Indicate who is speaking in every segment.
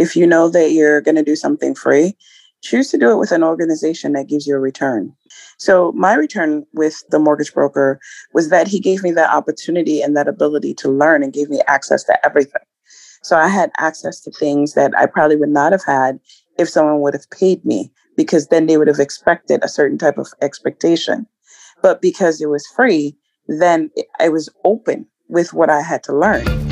Speaker 1: If you know that you're going to do something free, choose to do it with an organization that gives you a return. So, my return with the mortgage broker was that he gave me that opportunity and that ability to learn and gave me access to everything. So, I had access to things that I probably would not have had if someone would have paid me, because then they would have expected a certain type of expectation. But because it was free, then I was open with what I had to learn.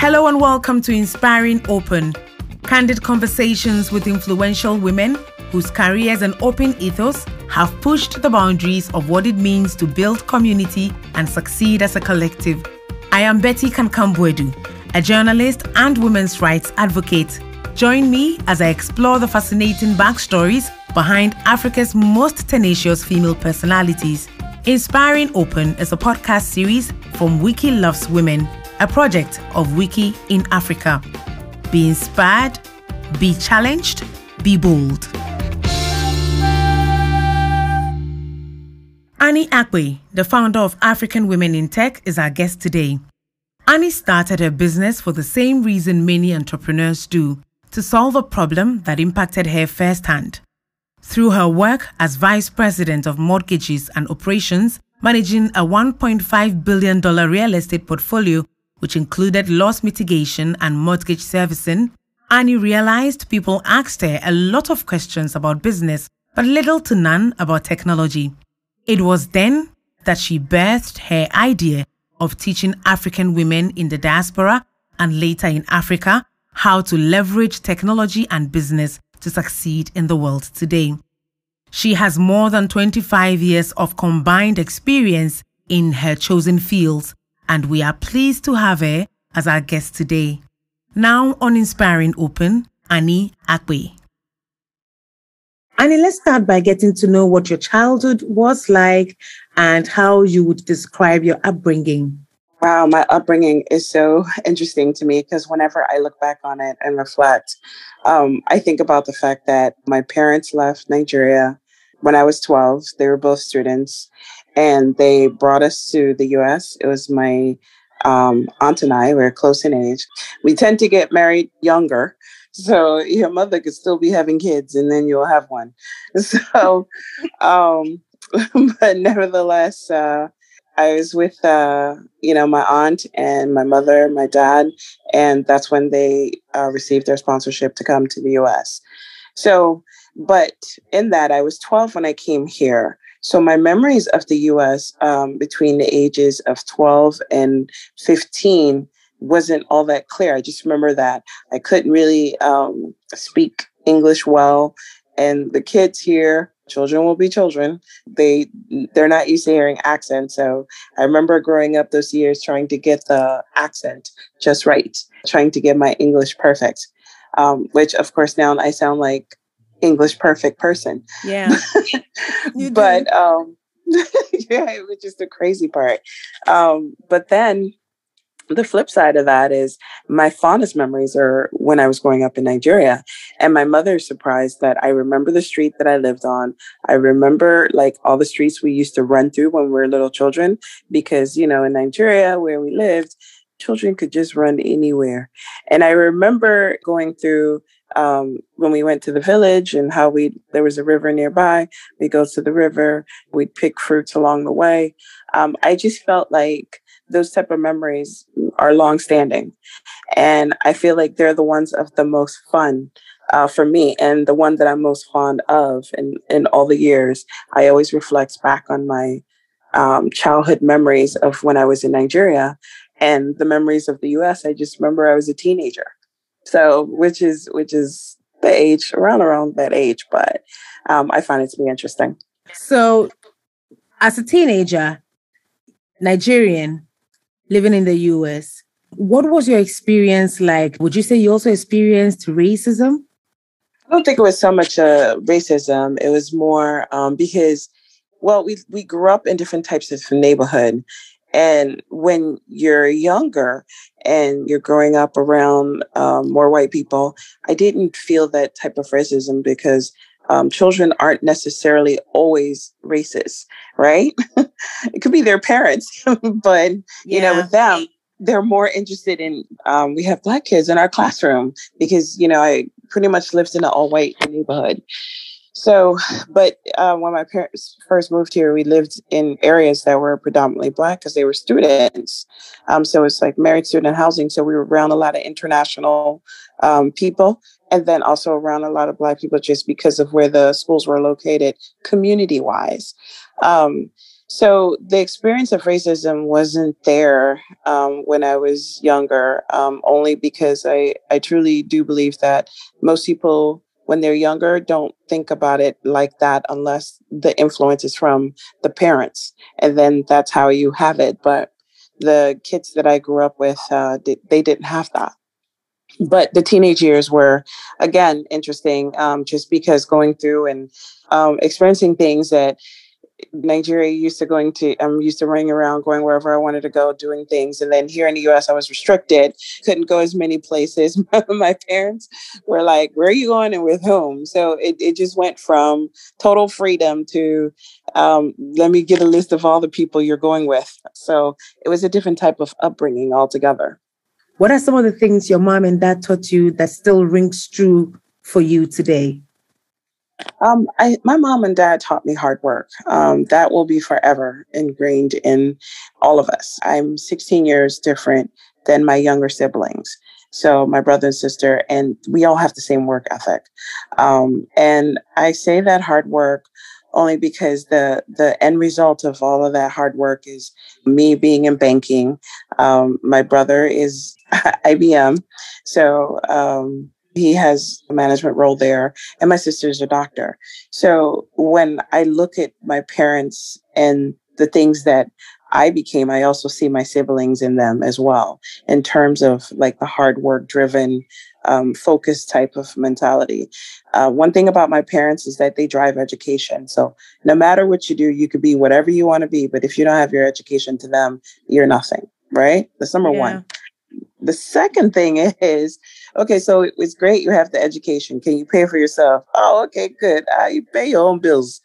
Speaker 2: Hello and welcome to Inspiring Open, candid conversations with influential women whose careers and open ethos have pushed the boundaries of what it means to build community and succeed as a collective. I am Betty Kankam-Boadu, a journalist and women's rights advocate. Join me as I explore the fascinating backstories behind Africa's most tenacious female personalities. Inspiring Open is a podcast series from Wiki Loves Women, a project of Wiki in Africa. Be inspired, be challenged, be bold. Anie Akpe, the founder of African Women in Tech, is our guest today. Anie started her business for the same reason many entrepreneurs do to solve a problem that impacted her firsthand. Through her work as Vice President of Mortgages and Operations, managing a $1.5 billion real estate portfolio, which included loss mitigation and mortgage servicing, Anie realized people asked her a lot of questions about business, but little to none about technology. It was then that she birthed her idea of teaching African women in the diaspora and later in Africa how to leverage technology and business to succeed in the world today. She has more than 25 years of combined experience in her chosen fields, and we are pleased to have her as our guest today. Now on Inspiring Open, Anie Akpe. Anie, let's start by getting to know what your childhood was like and how you would describe your upbringing.
Speaker 1: Wow, my upbringing is so interesting to me because whenever I look back on it and reflect, um, I think about the fact that my parents left Nigeria when I was 12. They were both students and they brought us to the US. It was my um, aunt and I, we we're close in age. We tend to get married younger. So your mother could still be having kids and then you'll have one. So, um, but nevertheless, uh, I was with, uh, you know, my aunt and my mother, my dad, and that's when they uh, received their sponsorship to come to the U.S. So, but in that, I was 12 when I came here. So my memories of the U.S. Um, between the ages of 12 and 15 wasn't all that clear. I just remember that I couldn't really um, speak English well, and the kids here children will be children they they're not used to hearing accents so i remember growing up those years trying to get the accent just right trying to get my english perfect um, which of course now i sound like english perfect person
Speaker 2: yeah
Speaker 1: but um yeah which is the crazy part um but then the flip side of that is my fondest memories are when I was growing up in Nigeria. And my mother surprised that I remember the street that I lived on. I remember like all the streets we used to run through when we were little children, because, you know, in Nigeria where we lived, children could just run anywhere. And I remember going through um, when we went to the village and how we there was a river nearby. We go to the river, we'd pick fruits along the way. Um, I just felt like those type of memories are long standing. And I feel like they're the ones of the most fun uh, for me and the one that I'm most fond of in, in all the years. I always reflect back on my um, childhood memories of when I was in Nigeria and the memories of the US. I just remember I was a teenager. So, which is, which is the age around, around that age, but um, I find it to be interesting.
Speaker 2: So, as a teenager, Nigerian, living in the US. What was your experience like? Would you say you also experienced racism?
Speaker 1: I don't think it was so much uh, racism. It was more um, because, well, we we grew up in different types of neighborhood, and when you're younger and you're growing up around um, more white people, I didn't feel that type of racism because um, children aren't necessarily always racist, right? it could be their parents, but you yeah. know, with them, they're more interested in um, we have black kids in our classroom because you know i pretty much lived in an all-white neighborhood so but uh, when my parents first moved here we lived in areas that were predominantly black because they were students. Um, so it's like married student housing so we were around a lot of international um, people and then also around a lot of black people just because of where the schools were located community wise um, so the experience of racism wasn't there um, when I was younger, um, only because I, I truly do believe that most people, when they're younger, don't think about it like that unless the influence is from the parents. And then that's how you have it. But the kids that I grew up with, uh, they didn't have that but the teenage years were again interesting um, just because going through and um, experiencing things that Nigeria used to going to I'm used to running around going wherever I wanted to go doing things. And then here in the US I was restricted couldn't go as many places. My parents were like where are you going and with whom? So it, it just went from total freedom to um, let me get a list of all the people you're going with. So it was a different type of upbringing altogether.
Speaker 2: What are some of the things your mom and dad taught you that still rings true for you today
Speaker 1: um, I, my mom and dad taught me hard work. Um, that will be forever ingrained in all of us. I'm 16 years different than my younger siblings. So my brother and sister, and we all have the same work ethic. Um, and I say that hard work only because the the end result of all of that hard work is me being in banking. Um, my brother is IBM, so um, he has a management role there, and my sister's a doctor. So when I look at my parents and the things that I became, I also see my siblings in them as well, in terms of like the hard work driven, um, focused type of mentality. Uh, one thing about my parents is that they drive education. So no matter what you do, you could be whatever you want to be, but if you don't have your education to them, you're nothing, right? That's number yeah. one. The second thing is okay, so it's great you have the education. Can you pay for yourself? Oh, okay, good. Uh, you pay your own bills.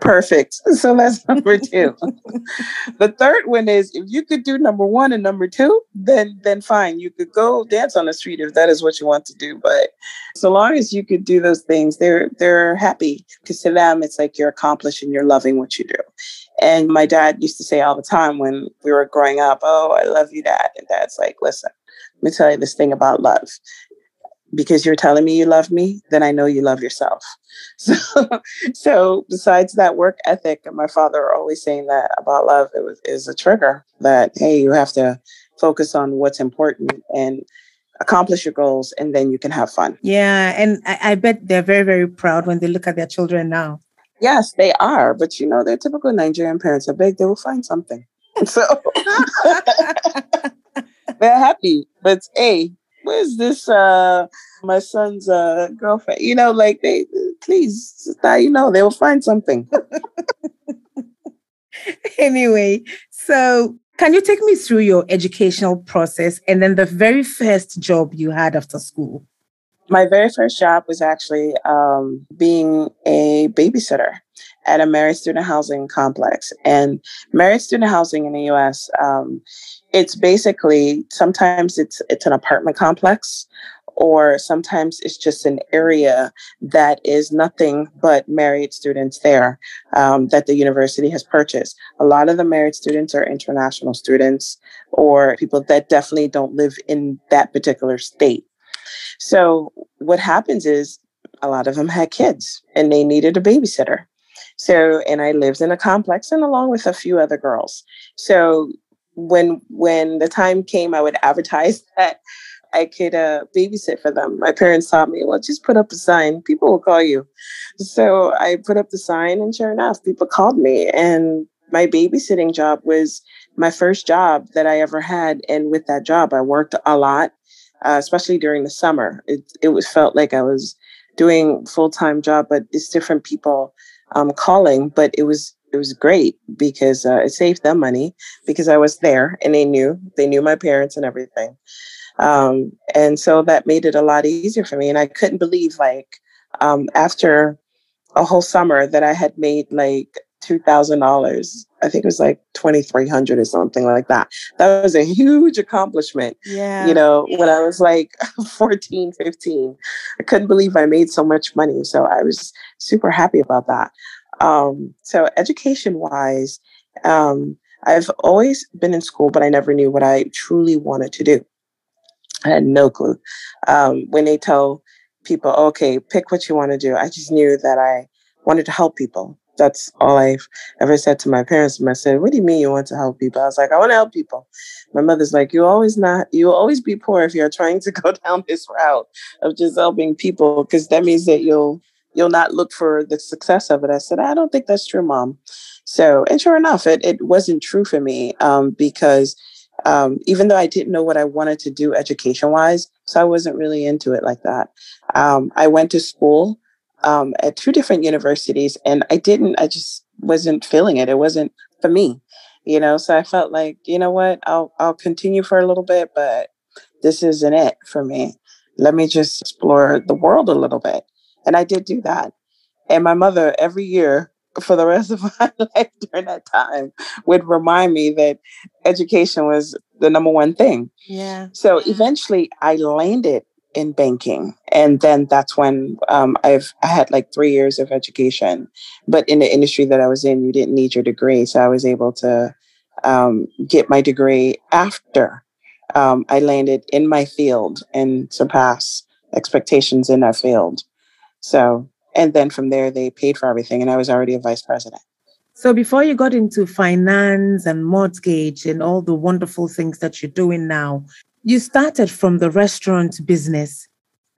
Speaker 1: Perfect. So that's number two. the third one is if you could do number one and number two, then then fine. You could go dance on the street if that is what you want to do. But so long as you could do those things, they're they're happy because to them it's like you're accomplished and you're loving what you do. And my dad used to say all the time when we were growing up, Oh, I love you, dad. And dad's like, listen, let me tell you this thing about love. Because you're telling me you love me, then I know you love yourself. So, so besides that work ethic, and my father always saying that about love, it was is a trigger that hey, you have to focus on what's important and accomplish your goals, and then you can have fun.
Speaker 2: Yeah, and I, I bet they're very very proud when they look at their children now.
Speaker 1: Yes, they are. But you know, they're typical Nigerian parents. are big, they will find something. So they're happy. But hey, where's this uh my son's uh girlfriend? You know, like they please you know they will find something.
Speaker 2: anyway, so can you take me through your educational process and then the very first job you had after school?
Speaker 1: My very first job was actually um, being a babysitter at a married student housing complex. And married student housing in the US, um, it's basically sometimes it's it's an apartment complex or sometimes it's just an area that is nothing but married students there um, that the university has purchased. A lot of the married students are international students or people that definitely don't live in that particular state. So what happens is a lot of them had kids and they needed a babysitter. So, and I lived in a complex and along with a few other girls. So when when the time came, I would advertise that I could uh, babysit for them. My parents taught me, well, just put up a sign. People will call you. So I put up the sign, and sure enough, people called me. And my babysitting job was my first job that I ever had. And with that job, I worked a lot, uh, especially during the summer. It it was felt like I was doing full time job, but it's different people um, calling. But it was it was great because uh, it saved them money because I was there and they knew they knew my parents and everything. Um, and so that made it a lot easier for me. And I couldn't believe like um, after a whole summer that I had made like $2,000. I think it was like 2300 or something like that. That was a huge accomplishment.
Speaker 2: Yeah.
Speaker 1: You know, when I was like 14, 15, I couldn't believe I made so much money. So I was super happy about that. Um, so education wise, um, I've always been in school, but I never knew what I truly wanted to do. I had no clue. Um, when they tell people, okay, pick what you want to do, I just knew that I wanted to help people that's all I've ever said to my parents. And I said, "What do you mean you want to help people?" I was like, "I want to help people." My mother's like, "You always not, you will always be poor if you're trying to go down this route of just helping people, because that means that you'll you'll not look for the success of it." I said, "I don't think that's true, mom." So, and sure enough, it it wasn't true for me um, because um, even though I didn't know what I wanted to do education wise, so I wasn't really into it like that. Um, I went to school um, at two different universities, and I didn't. I just wasn't feeling it. It wasn't for me, you know. So I felt like, you know what, I'll I'll continue for a little bit, but this isn't it for me. Let me just explore the world a little bit, and I did do that. And my mother every year for the rest of my life during that time would remind me that education was the number one thing.
Speaker 2: Yeah.
Speaker 1: So eventually I landed in banking. And then that's when um, I've I had like three years of education. But in the industry that I was in, you didn't need your degree. So I was able to um, get my degree after um, I landed in my field and surpass expectations in that field. So, and then from there, they paid for everything, and I was already a vice president.
Speaker 2: So, before you got into finance and mortgage and all the wonderful things that you're doing now, you started from the restaurant business.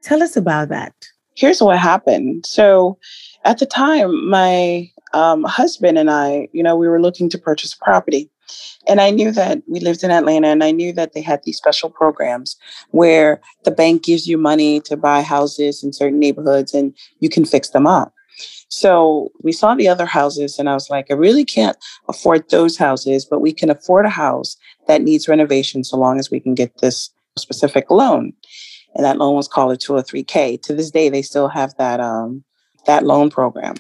Speaker 2: Tell us about that.
Speaker 1: Here's what happened. So, at the time, my um, husband and I, you know, we were looking to purchase property. And I knew that we lived in Atlanta and I knew that they had these special programs where the bank gives you money to buy houses in certain neighborhoods and you can fix them up. So we saw the other houses, and I was like, I really can't afford those houses, but we can afford a house that needs renovation so long as we can get this specific loan. And that loan was called a 203K. To this day, they still have that um, that loan program.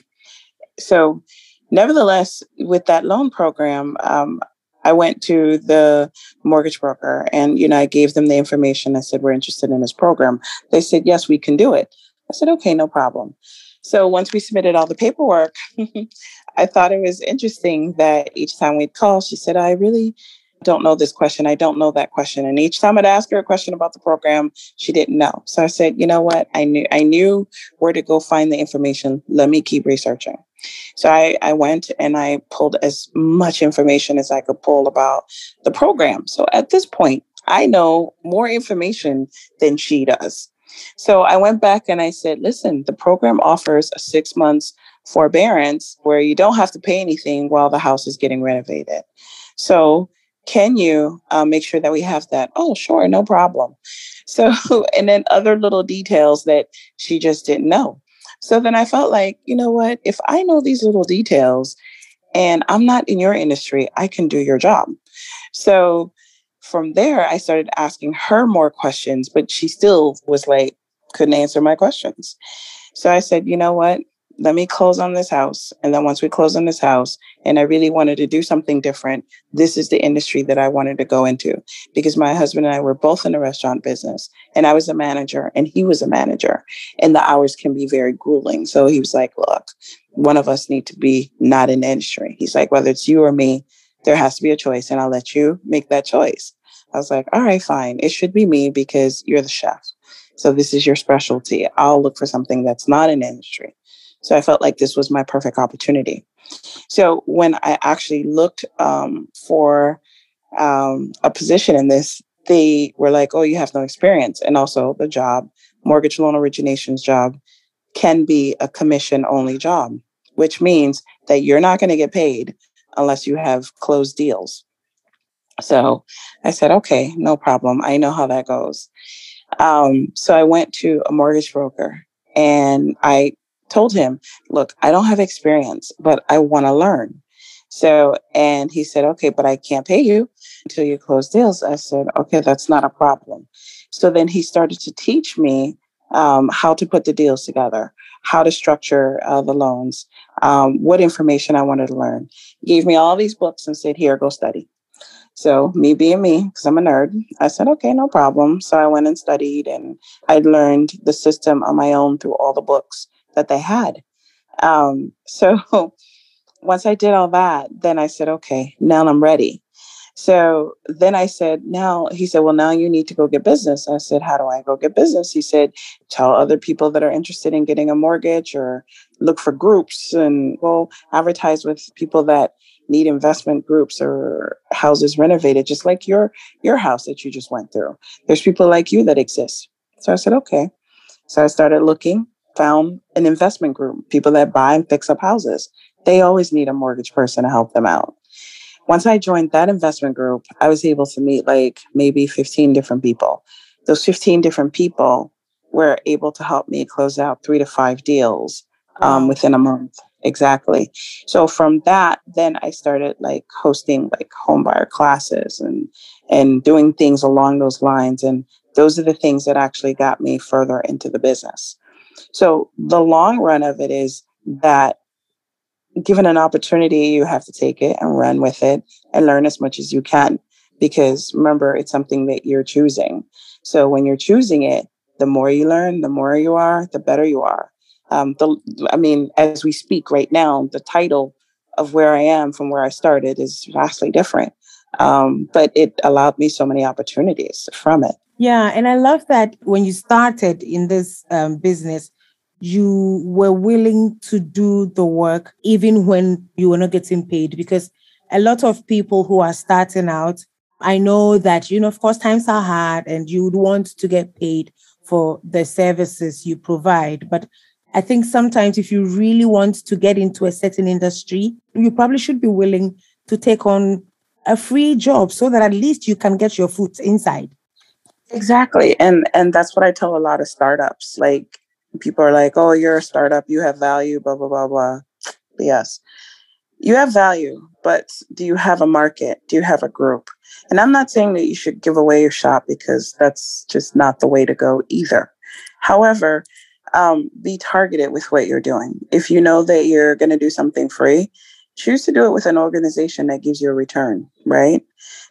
Speaker 1: So, nevertheless, with that loan program, um, I went to the mortgage broker and you know I gave them the information. I said we're interested in this program. They said yes, we can do it. I said okay, no problem. So once we submitted all the paperwork, I thought it was interesting that each time we'd call, she said, I really don't know this question. I don't know that question. And each time I'd ask her a question about the program, she didn't know. So I said, you know what? I knew I knew where to go find the information. Let me keep researching. So I, I went and I pulled as much information as I could pull about the program. So at this point, I know more information than she does. So I went back and I said, listen, the program offers a six months forbearance where you don't have to pay anything while the house is getting renovated. So can you uh, make sure that we have that? Oh, sure, no problem. So, and then other little details that she just didn't know. So then I felt like, you know what? If I know these little details and I'm not in your industry, I can do your job. So from there, I started asking her more questions, but she still was like, couldn't answer my questions. So I said, you know what? Let me close on this house. And then once we close on this house, and I really wanted to do something different, this is the industry that I wanted to go into because my husband and I were both in the restaurant business and I was a manager and he was a manager. And the hours can be very grueling. So he was like, look, one of us need to be not in the industry. He's like, whether it's you or me, there has to be a choice and I'll let you make that choice. I was like, all right, fine. It should be me because you're the chef. So this is your specialty. I'll look for something that's not in industry. So I felt like this was my perfect opportunity. So when I actually looked um, for um, a position in this, they were like, oh, you have no experience. And also the job, mortgage loan originations job, can be a commission only job, which means that you're not going to get paid unless you have closed deals. So I said, okay, no problem. I know how that goes. Um, so I went to a mortgage broker and I told him, look, I don't have experience, but I want to learn. So, and he said, okay, but I can't pay you until you close deals. I said, okay, that's not a problem. So then he started to teach me um, how to put the deals together, how to structure uh, the loans, um, what information I wanted to learn. He gave me all these books and said, Here, go study. So, me being me, because I'm a nerd, I said, Okay, no problem. So, I went and studied and I learned the system on my own through all the books that they had. Um, so, once I did all that, then I said, Okay, now I'm ready. So then I said, now he said, well, now you need to go get business. I said, how do I go get business? He said, tell other people that are interested in getting a mortgage or look for groups and go advertise with people that need investment groups or houses renovated, just like your your house that you just went through. There's people like you that exist. So I said, okay. So I started looking, found an investment group, people that buy and fix up houses. They always need a mortgage person to help them out once I joined that investment group, I was able to meet like maybe 15 different people. Those 15 different people were able to help me close out three to five deals um, wow. within a month. Exactly. So from that, then I started like hosting like home buyer classes and and doing things along those lines. And those are the things that actually got me further into the business. So the long run of it is that given an opportunity, you have to take it and run with it and learn as much as you can. Because remember, it's something that you're choosing. So when you're choosing it, the more you learn, the more you are, the better you are. Um, the, I mean, as we speak right now, the title of where I am from where I started is vastly different. Um, but it allowed me so many opportunities from it.
Speaker 2: Yeah, and I love that when you started in this um, business, you were willing to do the work even when you were not getting paid? Because a lot of people who are starting out i know that you know of course times are hard and you would want to get paid for the services you provide. But i think sometimes if you really want to get into a certain industry you probably should be willing to take on a free job so that at least you can get your foot inside.
Speaker 1: Exactly. And and that's what i tell a lot of startups. Like people are like, oh, you're a startup, you have value, blah, blah, blah, blah. Yes, you have value, but do you have a market? Do you have a group? And I'm not saying that you should give away your shop because that's just not the way to go either. However, um, be targeted with what you're doing. If you know that you're going to do something free, choose to do it with an organization that gives you a return, right?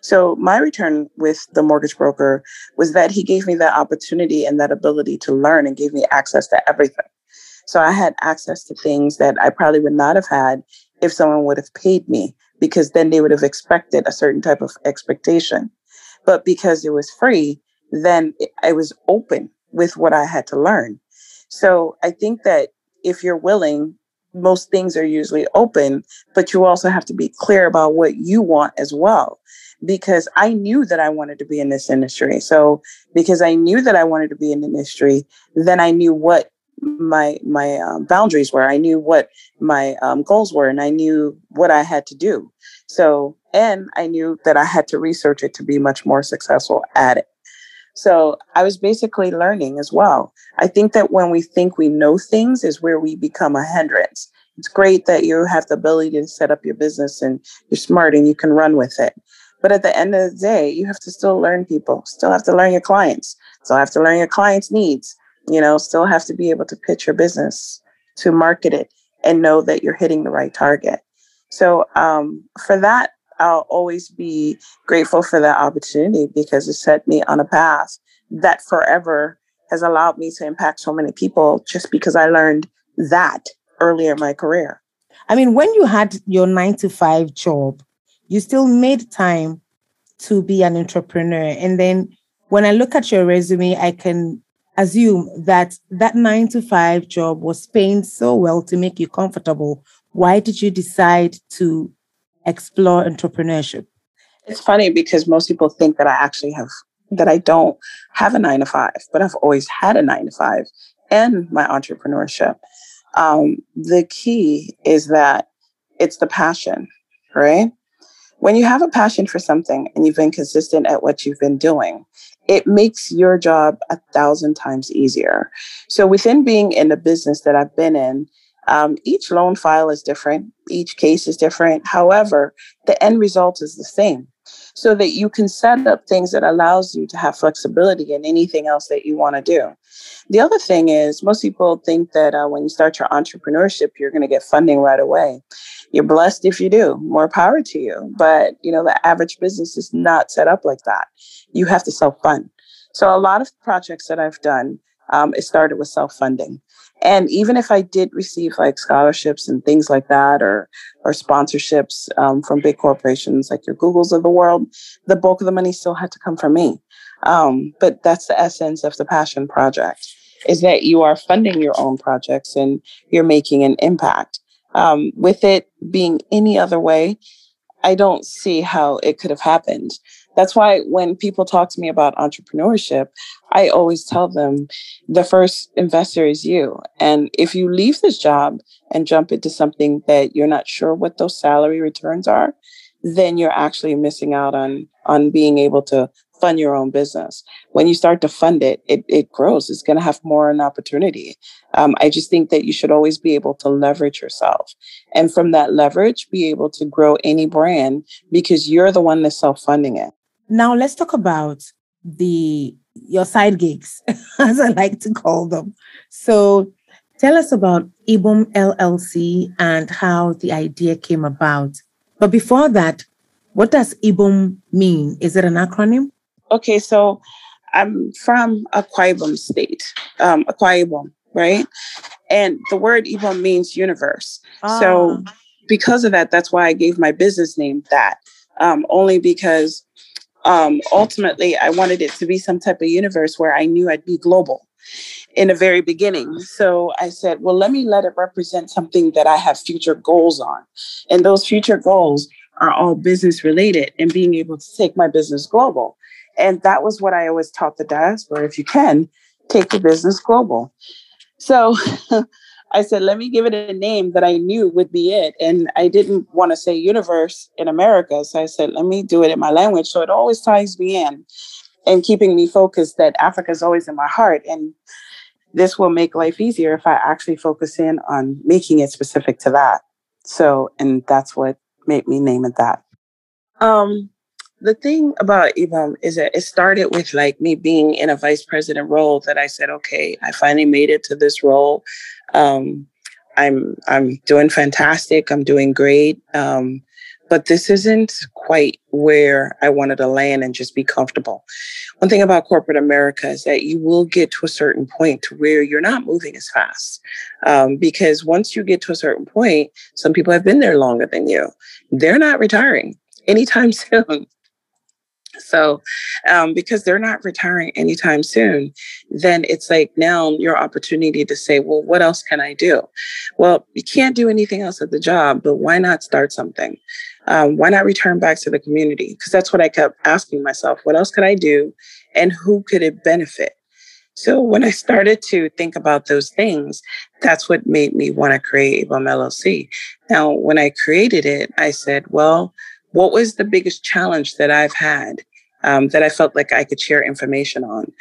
Speaker 1: So my return with the mortgage broker was that he gave me that opportunity and that ability to learn and gave me access to everything. So I had access to things that I probably would not have had if someone would have paid me because then they would have expected a certain type of expectation. But because it was free, then I was open with what I had to learn. So I think that if you're willing most things are usually open, but you also have to be clear about what you want as well. Because I knew that I wanted to be in this industry. So because I knew that I wanted to be in the industry, then I knew what my my um, boundaries were. I knew what my um, goals were, and I knew what I had to do. So and I knew that I had to research it to be much more successful at it. So I was basically learning as well. I think that when we think we know things is where we become a hindrance. It's great that you have the ability to set up your business and you're smart and you can run with it. But at the end of the day, you have to still learn people, still have to learn your clients, still have to learn your clients' needs, you know, still have to be able to pitch your business, to market it, and know that you're hitting the right target. So um, for that, I'll always be grateful for that opportunity because it set me on a path that forever has allowed me to impact so many people just because I learned that earlier in my career.
Speaker 2: I mean, when you had your nine to five job, you still made time to be an entrepreneur. And then when I look at your resume, I can assume that that nine to five job was paying so well to make you comfortable. Why did you decide to explore entrepreneurship?
Speaker 1: It's funny because most people think that I actually have that I don't have a nine to five, but I've always had a nine to five and my entrepreneurship. Um, the key is that it's the passion, right? When you have a passion for something and you've been consistent at what you've been doing, it makes your job a thousand times easier. So within being in the business that I've been in, um, each loan file is different, each case is different. However, the end result is the same. so that you can set up things that allows you to have flexibility in anything else that you want to do. The other thing is most people think that uh, when you start your entrepreneurship, you're going to get funding right away. You're blessed if you do. More power to you. But, you know, the average business is not set up like that. You have to self-fund. So a lot of projects that I've done, um, it started with self-funding. And even if I did receive like scholarships and things like that, or or sponsorships um, from big corporations like your Googles of the world, the bulk of the money still had to come from me. Um, but that's the essence of the passion project: is that you are funding your own projects and you're making an impact. Um, with it being any other way, I don't see how it could have happened. That's why when people talk to me about entrepreneurship, I always tell them the first investor is you. And if you leave this job and jump into something that you're not sure what those salary returns are, then you're actually missing out on on being able to fund your own business. When you start to fund it, it, it grows. It's going to have more an opportunity. Um, I just think that you should always be able to leverage yourself. And from that leverage, be able to grow any brand because you're the one that's self funding it.
Speaker 2: Now let's talk about the your side gigs, as I like to call them. So tell us about IBOM LLC and how the idea came about. But before that, what does IBOM mean? Is it an acronym?
Speaker 1: Okay, so I'm from Akwa Ibom State, um, Akwa Ibom, right? And the word Ibom means universe. Ah. So because of that, that's why I gave my business name that. Um, only because um, ultimately I wanted it to be some type of universe where I knew I'd be global in the very beginning. So I said, well, let me let it represent something that I have future goals on. And those future goals are all business related and being able to take my business global. And that was what I always taught the diaspora. If you can, take your business global. So I said, let me give it a name that I knew would be it. And I didn't want to say universe in America. So I said, let me do it in my language. So it always ties me in and keeping me focused that Africa is always in my heart. And this will make life easier if I actually focus in on making it specific to that. So, and that's what made me name it that. Um, the thing about IBOM is that it started with like me being in a vice president role that I said, okay, I finally made it to this role. Um, I'm I'm doing fantastic. I'm doing great. Um, but this isn't quite where I wanted to land and just be comfortable. One thing about corporate America is that you will get to a certain point to where you're not moving as fast. Um, because once you get to a certain point, some people have been there longer than you. They're not retiring anytime soon. So, um, because they're not retiring anytime soon, then it's like now your opportunity to say, well, what else can I do? Well, you can't do anything else at the job, but why not start something? Um, why not return back to the community? Because that's what I kept asking myself. What else could I do? And who could it benefit? So when I started to think about those things, that's what made me want to create IBOM LLC. Now, when I created it, I said, well, what was the biggest challenge that I've had um, that I felt like I could share information on?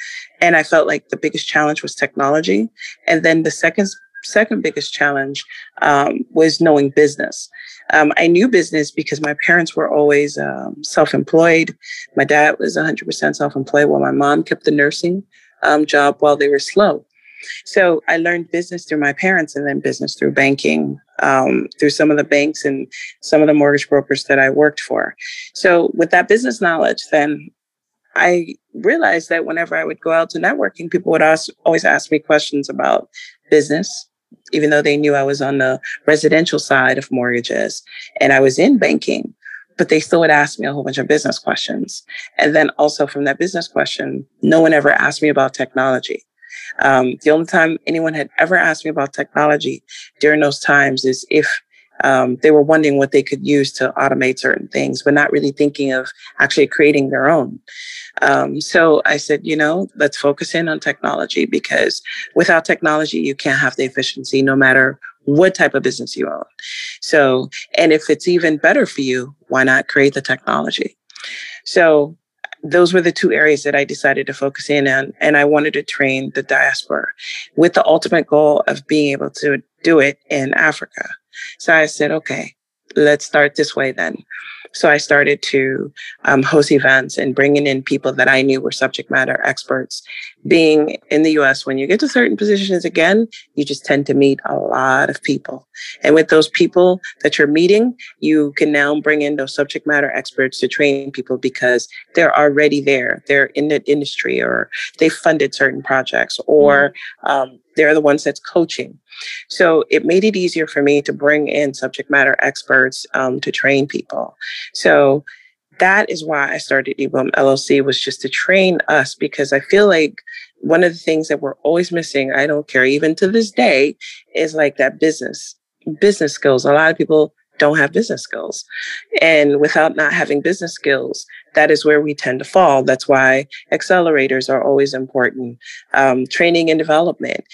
Speaker 1: And I felt like the biggest challenge was technology. And then the second second biggest challenge um, was knowing business. Um, I knew business because my parents were always um, self-employed. My dad was 100% self-employed, while my mom kept the nursing um, job while they were slow. So I learned business through my parents and then business through banking, um, through some of the banks and some of the mortgage brokers that I worked for. So with that business knowledge, then I realized that whenever I would go out to networking, people would ask, always ask me questions about business, even though they knew I was on the residential side of mortgages and I was in banking but they still would ask me a whole bunch of business questions. And then also from that business question, no one ever asked me about technology. Um, the only time anyone had ever asked me about technology during those times is if um, they were wondering what they could use to automate certain things, but not really thinking of actually creating their own. Um, so I said, you know, let's focus in on technology because without technology, you can't have the efficiency no matter what type of business you own. So, and if it's even better for you, why not create the technology? So those were the two areas that I decided to focus in on. And I wanted to train the diaspora with the ultimate goal of being able to do it in Africa. So I said, okay, let's start this way then. So I started to um, host events and bringing in people that I knew were subject matter experts. Being in the US, when you get to certain positions again, you just tend to meet a lot of people. And with those people that you're meeting, you can now bring in those subject matter experts to train people because they're already there. They're in the industry or they funded certain projects or mm-hmm. um, they're the ones that's coaching. So it made it easier for me to bring in subject matter experts um, to train people. So that is why I started IBOM LLC was just to train us because I feel like one of the things that we're always missing, I don't care, even to this day, is like that business, business skills. A lot of people don't have business skills. And without not having business skills, that is where we tend to fall. That's why accelerators are always important. Um, training and development.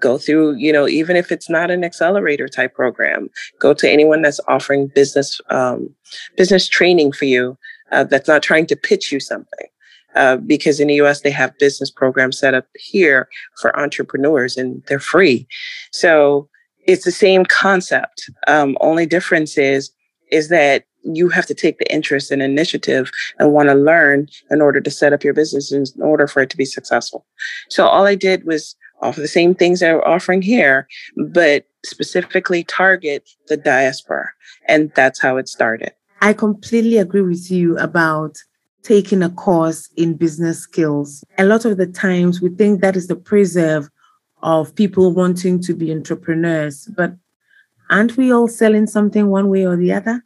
Speaker 1: Go through, you know, even if it's not an accelerator type program, go to anyone that's offering business um, business training for you. Uh, that's not trying to pitch you something. Uh, because in the US, they have business programs set up here for entrepreneurs and they're free. So it's the same concept. Um, only difference is is that you have to take the interest and initiative and want to learn in order to set up your business in order for it to be successful. So all I did was offer the same things that we're offering here, but specifically target the diaspora. And that's how it started.
Speaker 2: I completely agree with you about taking a course in business skills. A lot of the times we think that is the preserve of people wanting to be entrepreneurs. But aren't we all selling something one way or the other?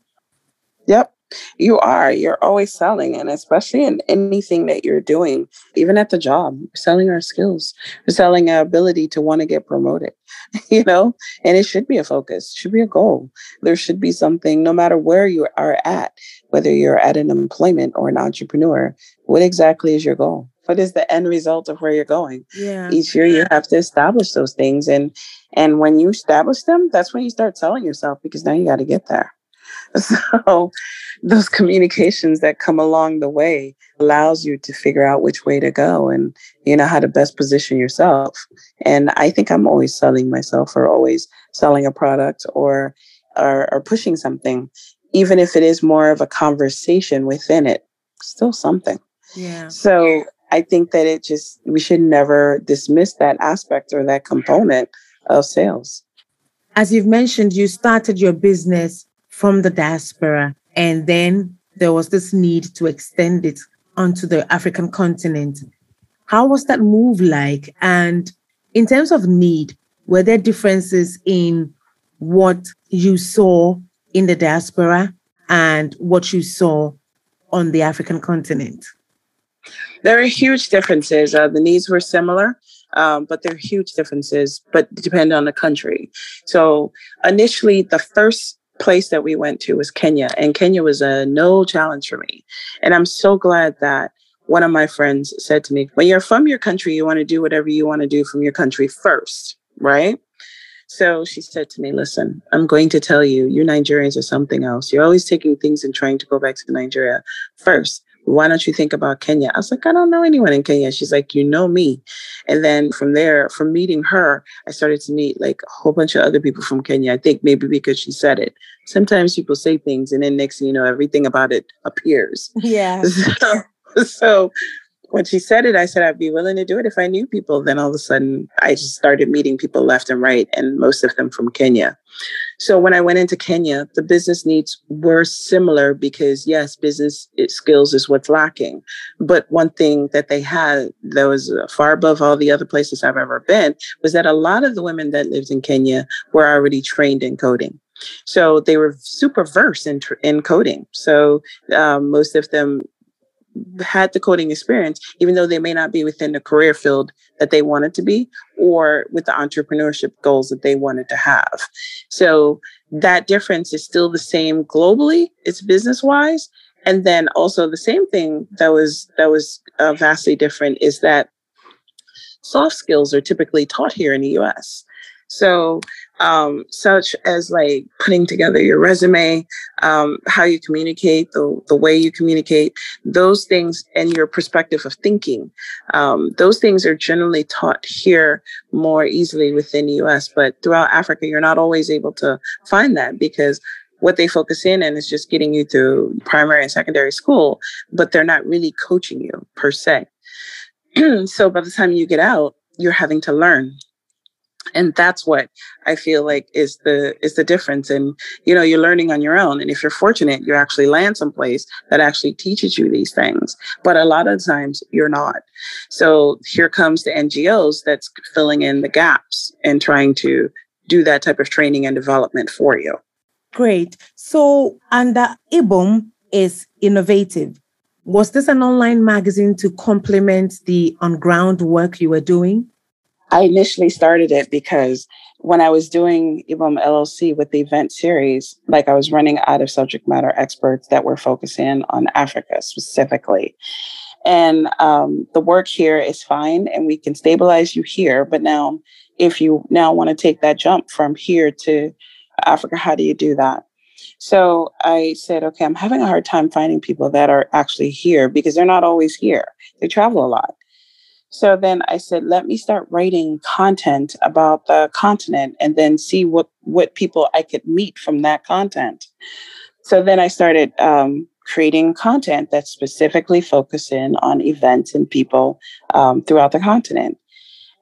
Speaker 1: You are. You're always selling, and especially in anything that you're doing, even at the job, selling our skills, we're selling our ability to want to get promoted, you know, and it should be a focus, should be a goal. There should be something, no matter where you are at, whether you're at an employment or an entrepreneur, what exactly is your goal? what is the end result of where you're going
Speaker 2: yeah
Speaker 1: each year you have to establish those things and and when you establish them that's when you start selling yourself because now you got to get there so those communications that come along the way allows you to figure out which way to go and you know how to best position yourself. And i think i'm always selling myself or always selling a product or or, or pushing something even if it is more of a conversation within it still something.
Speaker 2: Yeah.
Speaker 1: So I think that it just, we should never dismiss that aspect or that component of sales.
Speaker 2: As you've mentioned, you started your business from the diaspora, and then there was this need to extend it onto the African continent. How was that move like? And in terms of need, were there differences in what you saw in the diaspora and what you saw on the African continent?
Speaker 1: There are huge differences. Uh, the needs were similar, um, but there are huge differences, but depend on the country. So initially, the first place that we went to was Kenya, and Kenya was a no challenge for me. And I'm so glad that one of my friends said to me, when you're from your country, you want to do whatever you want to do from your country first, right? So she said to me, Listen, I'm going to tell you, you Nigerians are something else. You're always taking things and trying to go back to Nigeria first why don't you think about Kenya? I was like, I don't know anyone in Kenya. She's like, you know me. And then from there, from meeting her, I started to meet like a whole bunch of other people from Kenya. I think maybe because she said it. Sometimes people say things and then next thing you know, everything about it appears.
Speaker 2: Yeah.
Speaker 1: So, so when she said it, I said I'd be willing to do it if I knew people. Then all of a sudden, I just started meeting people left and right, and most of them from Kenya. So when I went into Kenya, the business needs were similar because yes, business skills is what's lacking. But one thing that they had that was far above all the other places I've ever been was that a lot of the women that lived in Kenya were already trained in coding. So they were super versed in, in coding. So um, most of them had the coding experience, even though they may not be within the career field that they wanted to be or with the entrepreneurship goals that they wanted to have. So that difference is still the same globally, it's business wise. And then also the same thing that was that was uh, vastly different is that soft skills are typically taught here in the US. So um, such as like putting together your resume, um, how you communicate, the, the way you communicate, those things, and your perspective of thinking. Um, those things are generally taught here more easily within the US, but throughout Africa, you're not always able to find that because what they focus in and is just getting you through primary and secondary school, but they're not really coaching you per se. so by the time you get out, you're having to learn and that's what i feel like is the is the difference and you know you're learning on your own. And if you're fortunate you actually land someplace that actually teaches you these things. But a lot of times you're not. So here comes the ngos that's filling in the gaps and trying to do that type of training and development for you.
Speaker 2: Great. So under ibom is innovative. Was this an online magazine to complement the on ground work you were doing
Speaker 1: I initially started it because when I was doing IBOM LLC with the event series, like I was running out of subject matter experts that were focusing on Africa specifically. And um, the work here is fine and we can stabilize you here. But now, if you now want to take that jump from here to Africa, how do you do that? So I said, okay, I'm having a hard time finding people that are actually here because they're not always here. They travel a lot. So then I said, let me start writing content about the continent and then see what, what people I could meet from that content. So then I started um, creating content that specifically focused in on events and people um, throughout the continent.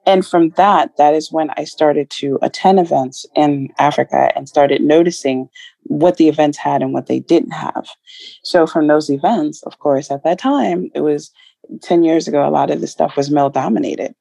Speaker 1: And from that, that is when I started to attend events in Africa and started noticing what the events had and what they didn't have. So from those events, of course, at that time, it was 10 years ago, a lot of the stuff was male dominated.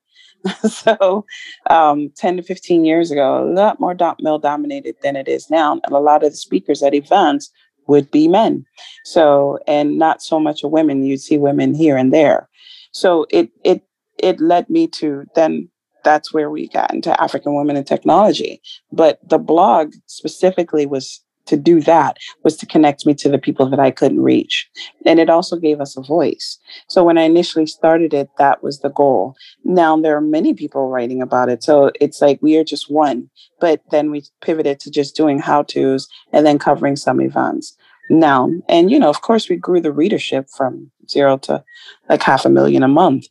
Speaker 1: so, um, 10 to 15 years ago, a lot more do- male dominated than it is now. And a lot of the speakers at events would be men. So, and not so much a women. You'd see women here and there. So it, it, it led me to then that's where we got into African women in technology. But the blog specifically was to do that was to connect me to the people that I couldn't reach. And it also gave us a voice. So when I initially started it, that was the goal. Now there are many people writing about it. So it's like we are just one, but then we pivoted to just doing how to's and then covering some events. Now, and you know, of course, we grew the readership from zero to like half a million a month.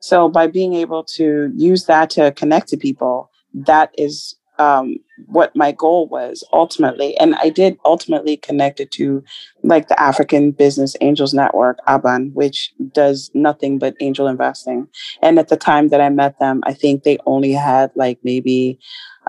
Speaker 1: So by being able to use that to connect to people, that is um, what my goal was ultimately. And I did ultimately connect it to like the African Business Angels Network, ABAN, which does nothing but angel investing. And at the time that I met them, I think they only had like maybe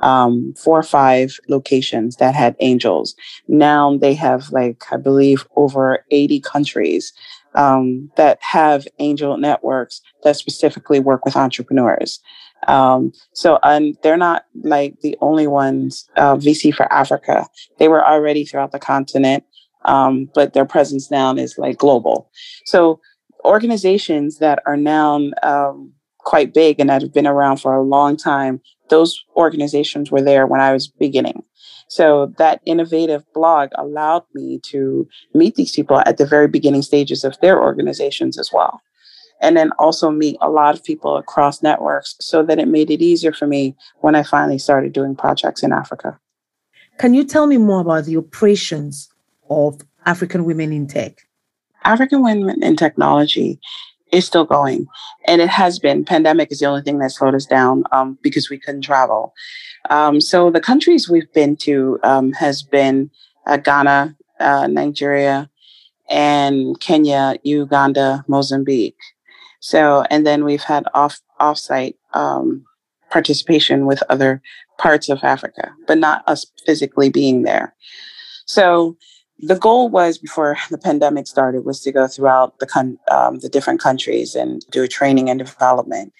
Speaker 1: um, four or five locations that had angels. Now they have like, I believe, over 80 countries um, that have angel networks that specifically work with entrepreneurs. Um, so, and they're not like the only ones, uh, VC4Africa. They were already throughout the continent, um, but their presence now is like global. So, organizations that are now um, quite big and that have been around for a long time, those organizations were there when I was beginning. So that Innov8tiv blog allowed me to meet these people at the very beginning stages of their organizations as well and then also meet a lot of people across networks so that it made it easier for me when I finally started doing projects in Africa.
Speaker 2: Can you tell me more about the operations of African Women in Tech?
Speaker 1: African Women in Technology is still going, and it has been. Pandemic is the only thing that slowed us down um, because we couldn't travel. Um, so the countries we've been to um, has been uh, Ghana, uh, Nigeria, and Kenya, Uganda, Mozambique. So, and then we've had off offsite um, participation with other parts of Africa, but not us physically being there. So, the goal was before the pandemic started was to go throughout the con- um, the different countries and do training and development.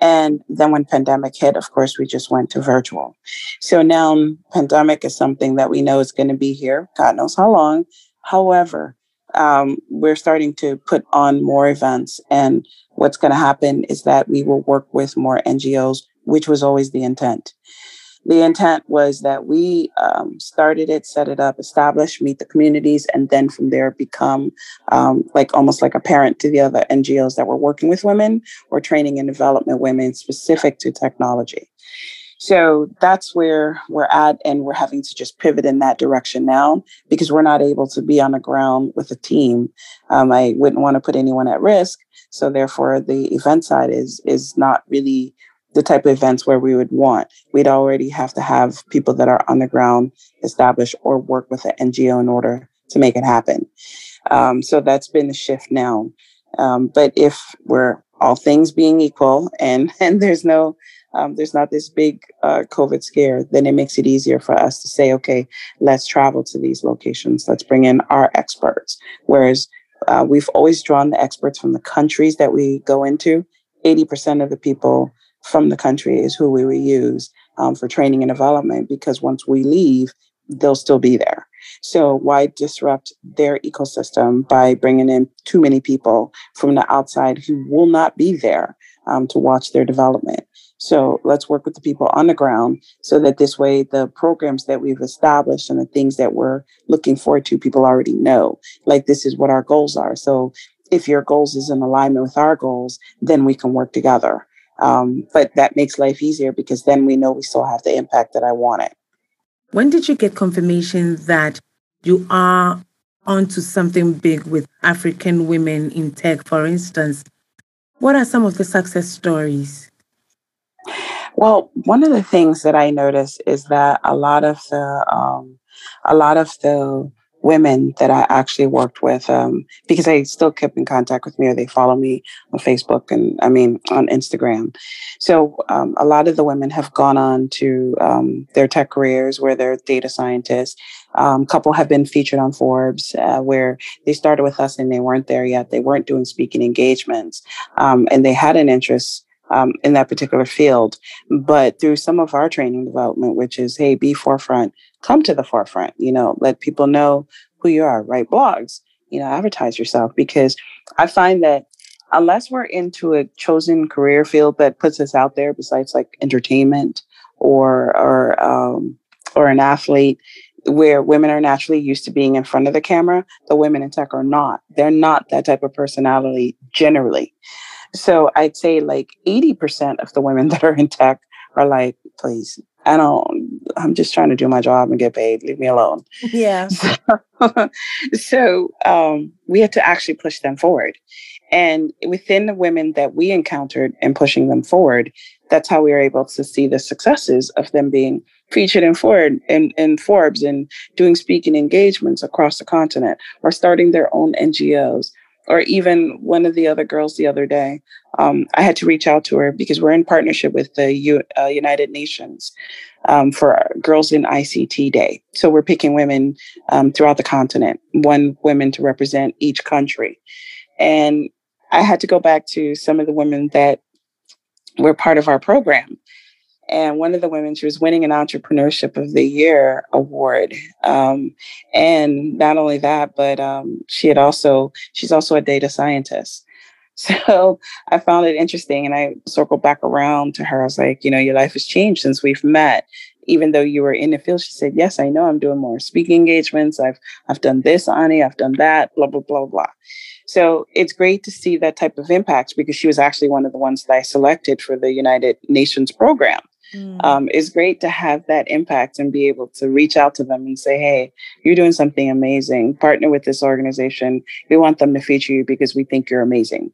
Speaker 1: And then when pandemic hit, of course, we just went to virtual. So now pandemic is something that we know is going to be here. God knows how long. However, um, we're starting to put on more events. And what's going to happen is that we will work with more NGOs, which was always the intent. The intent was that we um, started it, set it up, establish, meet the communities, and then from there become um, like almost like a parent to the other NGOs that were working with women or training and development women specific to technology. So that's where we're at. And we're having to just pivot in that direction now because we're not able to be on the ground with a team. Um, I wouldn't want to put anyone at risk. So therefore the event side is, is not really the type of events where we would want. We'd already have to have people that are on the ground established or work with an NGO in order to make it happen. Um, so that's been the shift now. Um, but if we're all things being equal and, and there's no um, there's not this big uh, COVID scare, then it makes it easier for us to say, okay, let's travel to these locations. Let's bring in our experts. Whereas uh, we've always drawn the experts from the countries that we go into. 80% of the people from the country is who we use um, for training and development because once we leave, they'll still be there. So why disrupt their ecosystem by bringing in too many people from the outside who will not be there um, to watch their development? So let's work with the people on the ground so that this way the programs that we've established and the things that we're looking forward to, people already know. Like this is what our goals are. So if your goals is in alignment with our goals, then we can work together. Um, but that makes life easier because then we know we still have the impact that I wanted.
Speaker 2: When did you get confirmation that you are onto something big with African women in tech, for instance? What are some of the success stories?
Speaker 1: Well, one of the things that I noticed is that a lot of the um, a lot of the women that I actually worked with um, because they still kept in contact with me or they follow me on Facebook and I mean on Instagram. So um, a lot of the women have gone on to um, their tech careers where they're data scientists. A um, couple have been featured on Forbes uh, where they started with us and they weren't there yet. They weren't doing speaking engagements um, and they had an interest um, in that particular field. But through some of our training development, which is, hey, be forefront, come to the forefront, you know, let people know who you are, write blogs, you know, advertise yourself. Because I find that unless we're into a chosen career field that puts us out there, besides like entertainment or or um, or an athlete, where women are naturally used to being in front of the camera, the women in tech are not. They're not that type of personality generally. So I'd say like 80% of the women that are in tech are like, please, I don't, I'm just trying to do my job and get paid. Leave me alone.
Speaker 2: Yeah.
Speaker 1: So, so um, we had to actually push them forward. And within the women that we encountered and pushing them forward, that's how we were able to see the successes of them being featured in Ford in, in Forbes and doing speaking engagements across the continent or starting their own NGOs or even one of the other girls the other day. Um, I had to reach out to her because we're in partnership with the U- uh, United Nations um, for Girls in ICT Day. So we're picking women um, throughout the continent, one women to represent each country. And I had to go back to some of the women that were part of our program and one of the women, she was winning an Entrepreneurship of the Year award. Um, and not only that, but um, she had also, she's also a data scientist. So I found it interesting and I circled back around to her. I was like, you know, your life has changed since we've met. Even though you were in the field, she said, Yes, I know I'm doing more speaking engagements. I've I've done this, Anie, I've done that, blah, blah, blah, blah. So it's great to see that type of impact because she was actually one of the ones that I selected for the United Nations program. Mm. Um, it's great to have that impact and be able to reach out to them and say, hey, you're doing something amazing. Partner with this organization. We want them to feature you because we think you're amazing.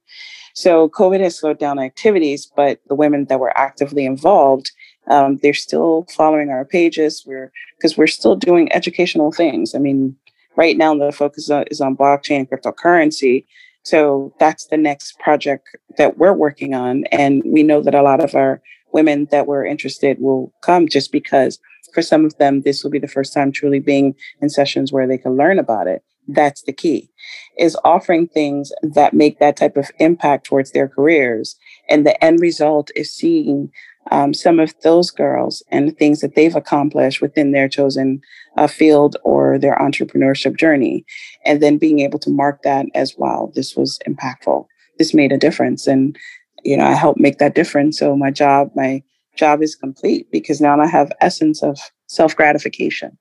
Speaker 1: So COVID has slowed down activities, but the women that were actively involved, um, they're still following our pages. We're because we're still doing educational things. I mean, right now the focus is on blockchain and cryptocurrency. So that's the next project that we're working on. And we know that a lot of our women that were interested will come just because for some of them, this will be the first time truly being in sessions where they can learn about it. That's the key is offering things that make that type of impact towards their careers. And the end result is seeing um, some of those girls and the things that they've accomplished within their chosen uh, field or their entrepreneurship journey. And then being able to mark that as wow, this was impactful. This made a difference. And you know, I helped make that difference. So my job, my job is complete because now I have essence of self gratification.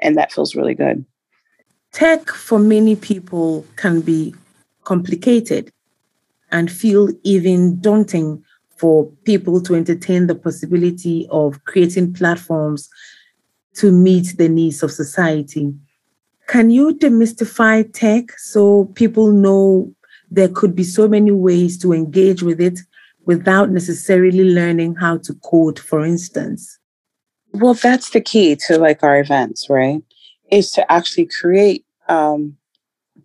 Speaker 1: And that feels really good.
Speaker 2: Tech for many people can be complicated and feel even daunting for people to entertain the possibility of creating platforms to meet the needs of society. Can you demystify tech so people know there could be so many ways to engage with it without necessarily learning how to code, for instance?
Speaker 1: Well, that's the key to like our events, right? Is to actually create um,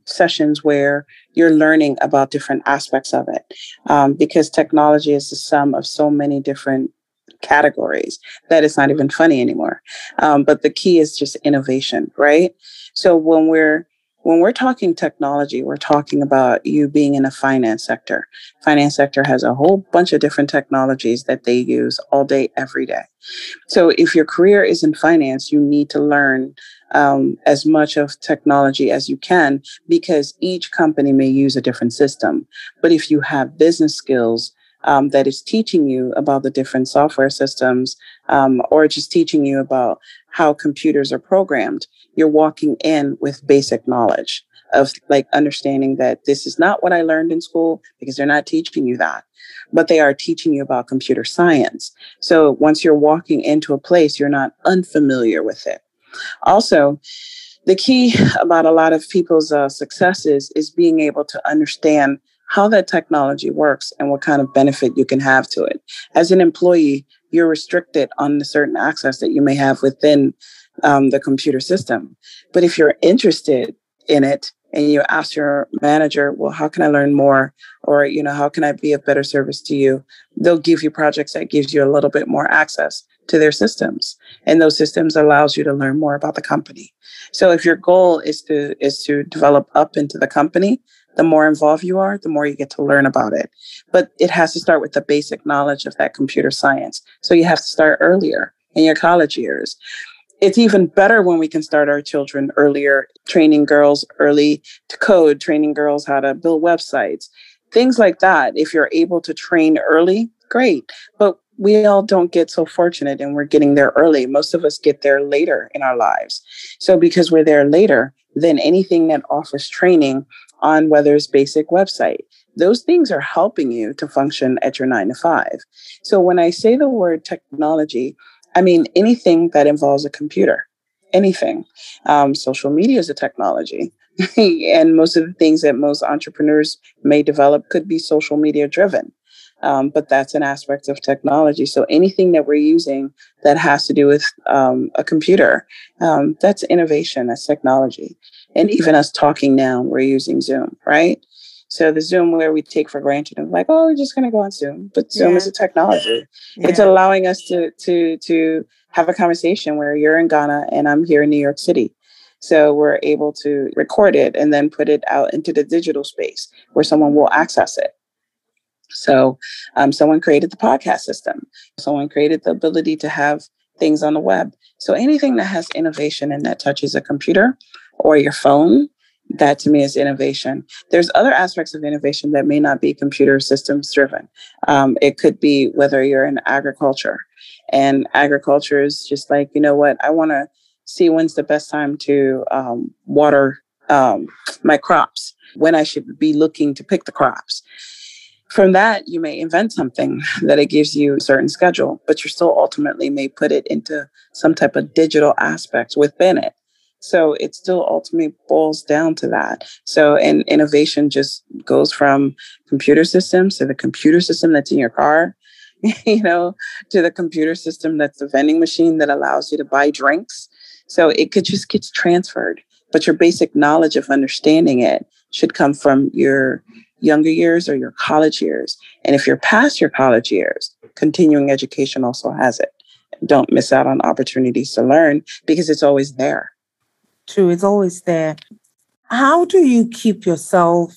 Speaker 1: sessions where you're learning about different aspects of it. Um, because technology is the sum of so many different categories that it's not even funny anymore. Um, but the key is just innovation right? So when we're when we're talking technology we're talking about you being in a finance sector. Finance sector has a whole bunch of different technologies that they use all day every day. So if your career is in finance you need to learn um, as much of technology as you can because each company may use a different system. But if you have business skills um, that is teaching you about the different software systems um, or just teaching you about how computers are programmed, you're walking in with basic knowledge of like understanding that this is not what I learned in school because they're not teaching you that, but they are teaching you about computer science. So once you're walking into a place, you're not unfamiliar with it. Also, the key about a lot of people's uh, successes is being able to understand how that technology works and what kind of benefit you can have to it. As an employee, you're restricted on the certain access that you may have within um, the computer system. But if you're interested in it and you ask your manager, well, how can I learn more? Or, you know, how can I be of better service to you? They'll give you projects that gives you a little bit more access to their systems and those systems allows you to learn more about the company. So if your goal is to is to develop up into the company the more involved you are the more you get to learn about it. But it has to start with the basic knowledge of that computer science. So you have to start earlier in your college years. It's even better when we can start our children earlier training girls early to code training girls how to build websites things like that. If you're able to train early great. But we all don't get so fortunate and we're getting there early. Most of us get there later in our lives. So because we're there later, then anything that offers training on whether it's basic website, those things are helping you to function at your nine to five. So when I say the word technology, I mean anything that involves a computer, anything. Um, social media is a technology. and most of the things that most entrepreneurs may develop could be social media driven. Um, but that's an aspect of technology. So anything that we're using that has to do with um, a computer, um, that's innovation, that's technology. And even us talking now, we're using Zoom, right? So the Zoom where we take for granted of like, oh, we're just going to go on Zoom, but Zoom yeah. is a technology. Yeah. It's allowing us to to to have a conversation where you're in Ghana and I'm here in New York City. So we're able to record it and then put it out into the digital space where someone will access it. So, um, someone created the podcast system. Someone created the ability to have things on the web. So, anything that has innovation and that touches a computer or your phone, that to me is innovation. There's other aspects of innovation that may not be computer systems driven. Um, it could be whether you're in agriculture, and agriculture is just like, you know what, I want to see when's the best time to um, water um, my crops, when I should be looking to pick the crops. From that, you may invent something that it gives you a certain schedule, but you still ultimately may put it into some type of digital aspect within it. So it still ultimately boils down to that. So, and innovation just goes from computer systems to the computer system that's in your car, you know, to the computer system that's the vending machine that allows you to buy drinks. So it could just get transferred, but your basic knowledge of understanding it should come from your younger years or your college years. And if you're past your college years, continuing education also has it. Don't miss out on opportunities to learn because it's always there.
Speaker 2: True, it's always there. How do you keep yourself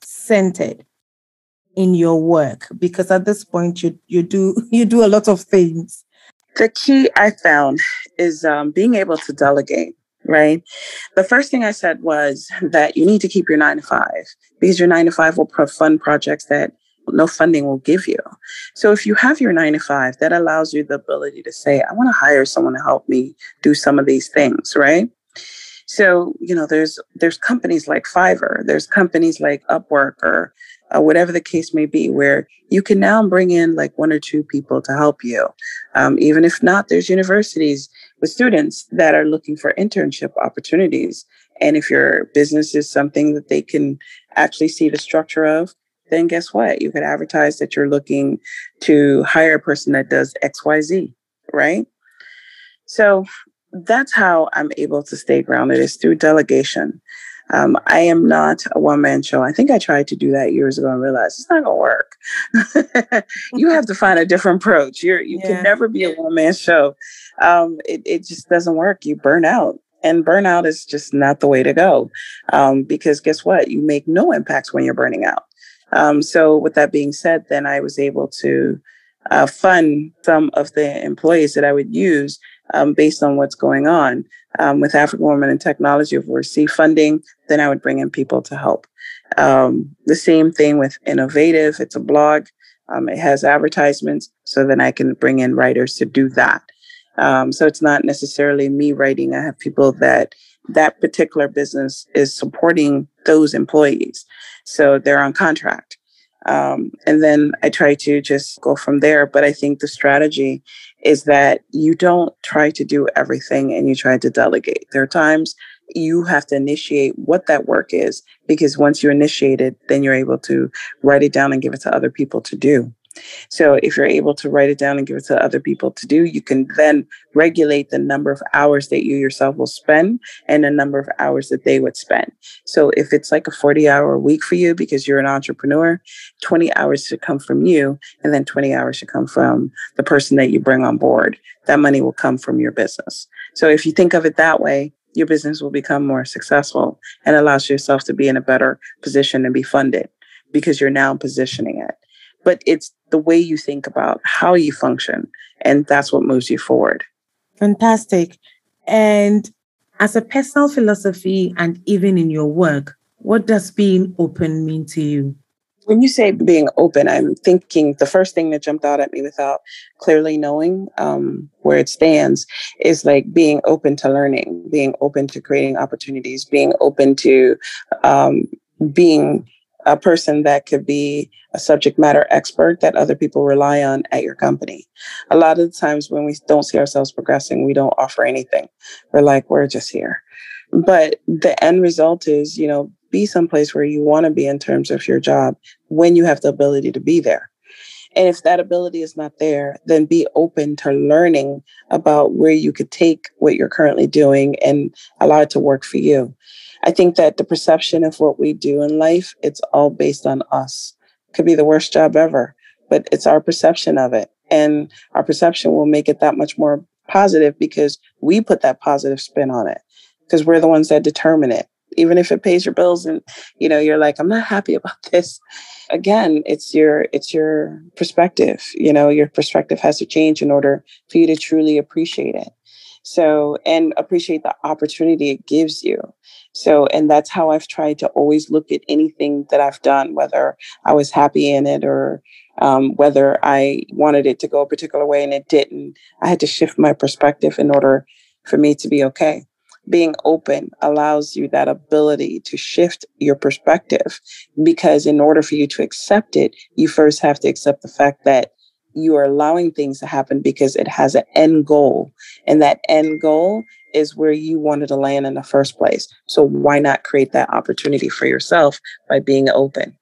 Speaker 2: centered in your work? Because at this point you you do you do a lot of things.
Speaker 1: The key I found is um, being able to delegate right? The first thing I said was that you need to keep your nine to five because your nine to five will fund projects that no funding will give you. So if you have your nine to five, that allows you the ability to say, I want to hire someone to help me do some of these things, right? So, you know, there's there's companies like Fiverr, there's companies like Upwork or uh, whatever the case may be, where you can now bring in like one or two people to help you. Um, even if not, there's universities with students that are looking for internship opportunities. And if your business is something that they can actually see the structure of, then guess what? You could advertise that you're looking to hire a person that does XYZ, right? So that's how I'm able to stay grounded is through delegation. Um, I am not a one man show. I think I tried to do that years ago and realized it's not going to work. you have to find a different approach. You're, you yeah. can never be a one man show. Um, it, it just doesn't work. You burn out. And burnout is just not the way to go um, because guess what? You make no impacts when you're burning out. Um, so, with that being said, then I was able to uh, fund some of the employees that I would use um, based on what's going on. Um, with African Women in Technology, if we receive funding, then I would bring in people to help. Um, the same thing with Innov8tiv. It's a blog. Um, it has advertisements, so then I can bring in writers to do that. Um, so it's not necessarily me writing. I have people that that particular business is supporting those employees, so they're on contract. Um, and then I try to just go from there. But I think the strategy is that you don't try to do everything and you try to delegate. There are times you have to initiate what that work is because once you initiate it, then you're able to write it down and give it to other people to do. So if you're able to write it down and give it to other people to do, you can then regulate the number of hours that you yourself will spend and the number of hours that they would spend. So if it's like a 40 hour week for you because you're an entrepreneur, 20 hours should come from you and then 20 hours should come from the person that you bring on board. That money will come from your business. So if you think of it that way, your business will become more successful and allows yourself to be in a better position and be funded because you're now positioning it but it's the way you think about how you function. And that's what moves you forward.
Speaker 2: Fantastic. And as a personal philosophy and even in your work, what does being open mean to you?
Speaker 1: When you say being open, I'm thinking the first thing that jumped out at me without clearly knowing um, where it stands is like being open to learning, being open to creating opportunities, being open to um, being a person that could be a subject matter expert that other people rely on at your company. A lot of the times when we don't see ourselves progressing, we don't offer anything. We're like, we're just here. But the end result is, you know, be someplace where you want to be in terms of your job when you have the ability to be there. And if that ability is not there, then be open to learning about where you could take what you're currently doing and allow it to work for you. I think that the perception of what we do in life, it's all based on us. Could be the worst job ever, but it's our perception of it. And our perception will make it that much more positive because we put that positive spin on it because we're the ones that determine it. Even if it pays your bills and you know you're like I'm not happy about this. Again, it's your it's your perspective. You know, your perspective has to change in order for you to truly appreciate it. So, and appreciate the opportunity it gives you. So, and that's how I've tried to always look at anything that I've done, whether I was happy in it or um, whether I wanted it to go a particular way and it didn't. I had to shift my perspective in order for me to be okay. Being open allows you that ability to shift your perspective because in order for you to accept it, you first have to accept the fact that you are allowing things to happen because it has an end goal. And that end goal is where you wanted to land in the first place. So why not create that opportunity for yourself by being open?